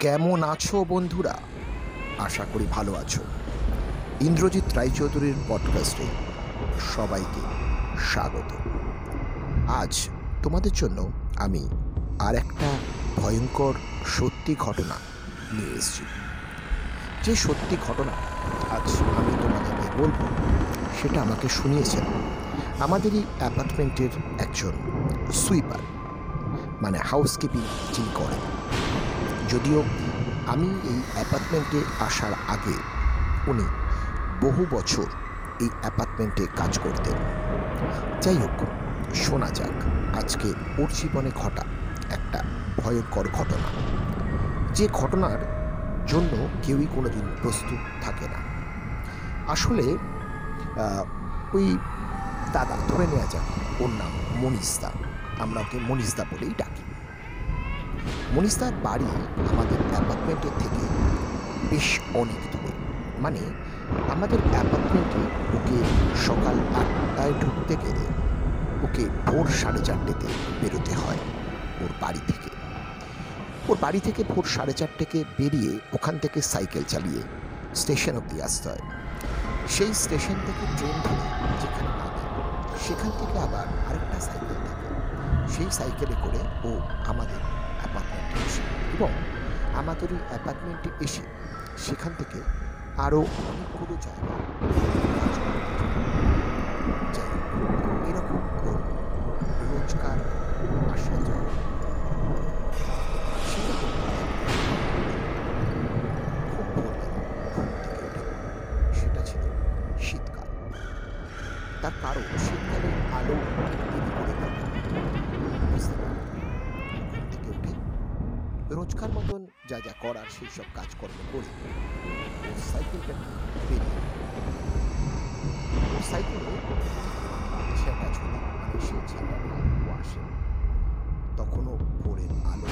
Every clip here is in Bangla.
কেমন আছো বন্ধুরা? আশা করি ভালো আছো। ইন্দ্রজিৎ রায়চৌধুরীর পডকাস্টে সবাইকে স্বাগত। আজ তোমাদের জন্য আমি আর একটা ভয়ঙ্কর সত্যি ঘটনা নিয়ে এসেছি। যে সত্যি ঘটনা আজ আমি তোমাদেরকে বলব, সেটা আমাকে শুনিয়েছেন আমাদেরই অ্যাপার্টমেন্টের একজন সুইপার মানে হাউসকিপিং যিনি করেন। যদিও আমি এই অ্যাপার্টমেন্টে আসার আগে উনি বহু বছর এই অ্যাপার্টমেন্টে কাজ করতেন। যাই হোক, শোনা যাক, আজকে ওর জীবনে ঘটা একটা ভয়ঙ্কর ঘটনা। যে ঘটনার জন্য কেউই কোনোদিন প্রস্তুত থাকে না। আসলে ওই দাদা, ধরে নেওয়া যাক, ওর নাম মনিস্তা আমরা ওকে মনিস্তা বলেই ডাকি। মনিস্তার বাড়ি আমাদের অ্যাপার্টমেন্টের থেকে বেশ অনেক দূরে। মানে আমাদের অ্যাপার্টমেন্টে ওকে সকাল আটটায় ঢুকতে গেলে ওকে ভোর সাড়ে চারটেতে বেরোতে হয় ওর বাড়ি থেকে। ওর বাড়ি থেকে ভোর সাড়ে চারটেকে বেরিয়ে ওখান থেকে সাইকেল চালিয়ে স্টেশন অব্দি আসতে হয়। সেই স্টেশন থেকে ট্রেন ধরে যেখানে থাকে সেখান থেকে আবার আরেকটা সাইকেল থাকে। সেই সাইকেলে করে ও আমাদের অ্যাপার্টমেন্টে আসে এবং আমাদের ওই অ্যাপার্টমেন্টে এসে সেখান থেকে আরও অনেকগুলো জায়গা এরকম সেটা ছিল শীতকাল। তার কারণ শীতকালে আলো করে বুঝতে রোজকার মতন যা যা করার সেই সব কাজকর্ম করে। সাইকেলটা সাইকেলে আসে। তখনও ভোরের আলো।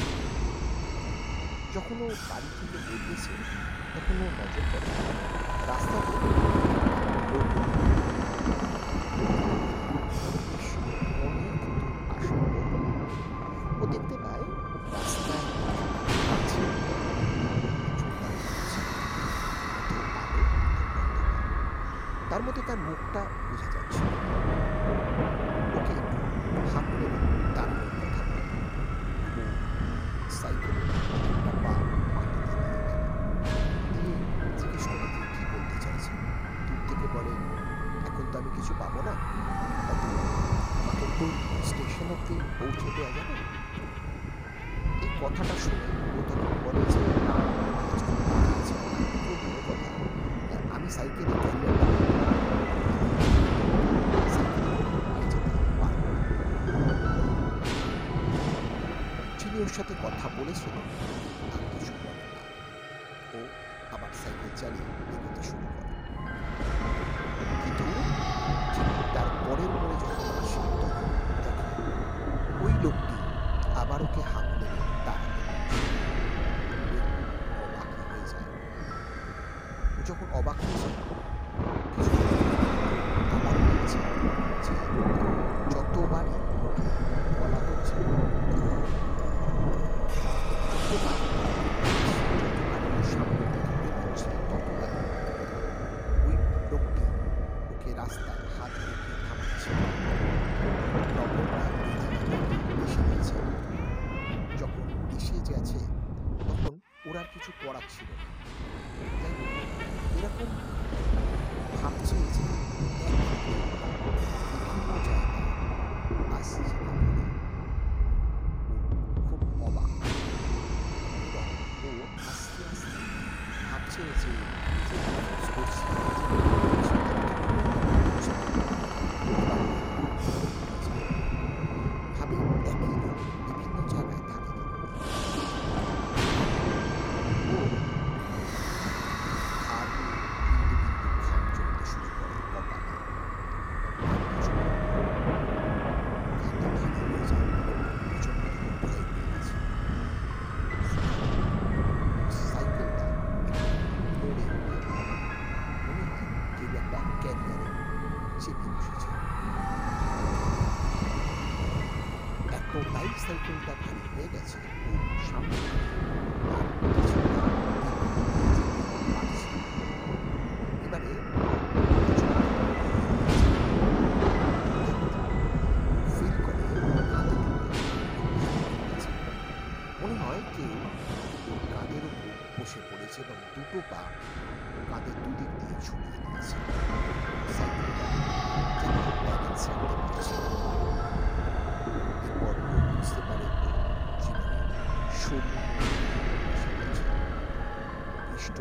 যখন ও বাড়ি থেকে বেরিয়েছে তখন ও নজর রাস্তাতে তার মধ্যে তার মুখটা বোঝা যাচ্ছে। ওকে একটু হাত ও সাইকেলে কী বলতে দূর থেকে বলে এখন আমি কিছু পাবো না আমাকে কথাটা বলে যে "না, আমি সাইকেলে সাথে কথা বলেছিল। কিছু করার ছিল না তো বাইক সাইকেলটা ভারী হয়ে গেছে। ও সামনে এবারে মনে হয় কেউ কাঁধের উপর বসে পড়েছে এবং দুটো পা শূন্য এসে গেছে ইষ্ট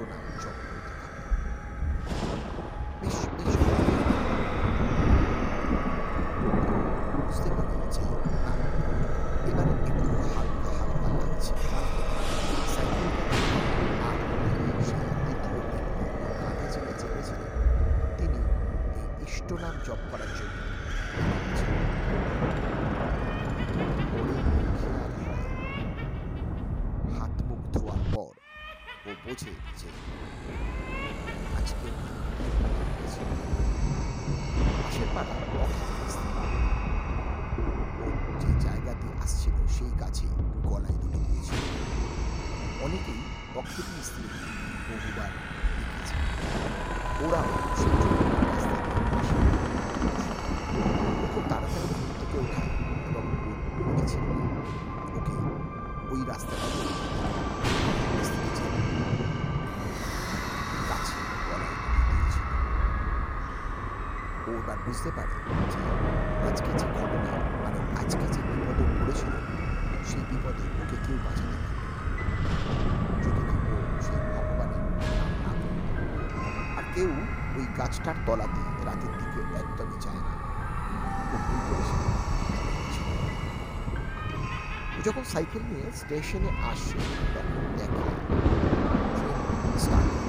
ও বোঝে যে আজকে পাশের পাড়া যে জায়গা দিয়ে আসছিল, সেই গাছে গলায় দুটো দিয়েছিল। অনেকেই অখিল স্ত্রী বহুবার দেখেছে। ওরাও সেই জন্য রাস্তা দিয়ে আসে। ও খুব তাড়াতাড়ি ঘুম থেকে ওঠায় এবং ওর ওকে ওই রাস্তাটা দিয়ে স্ত্রী যে গাছে গলায় দড়ি দিয়েছিল ও এবার বুঝতে পারে যে আজকে যে ঘটনা মানে আজকে যে বিপদে পড়েছিল, সেই বিপদে ওকে কেউ বাঁচাতে। যদি না ও সেই ভগবানের নাম আর কেউ ওই গাছটার তলাতে রাতের দিকে একদমই যায় না, ও ভুল করেছিল যখন সাইকেল নিয়ে স্টেশনে আসে, তখন দেখে স্টার্ট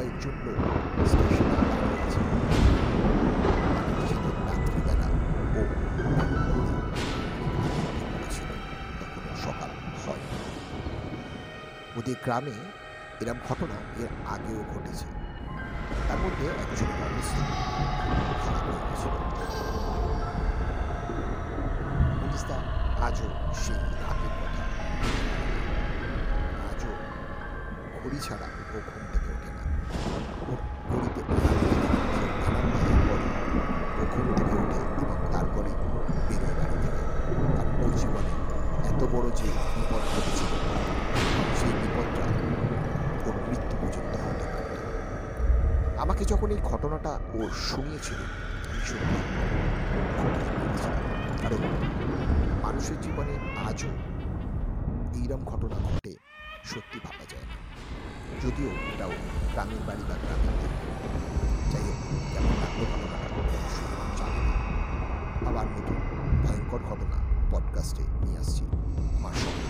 কয়েকজন লোক তখন সকাল হয় ওদের গ্রামে এরম ঘটনা এর আগেও ঘটেছে। তার মধ্যে একজন আজও সেই রাতের কথা। আজও ঘড়ি ছাড়া ও ঘুম থেকে যখন এই ঘটনাটা ও শুনিয়েছিল, আমি মানুষের জীবনে আজও এইরম ঘটনা ঘটে সত্যি ভাবা যায় না। যদিও এটাও গ্রামের বাড়ি বা গ্রামের দিক যাই হোক, যেমন লাগল ঘটনাটা জানি আবার নতুন ভয়ঙ্কর ঘটনা পডকাস্টে নিয়ে আসছি। আমার সঙ্গে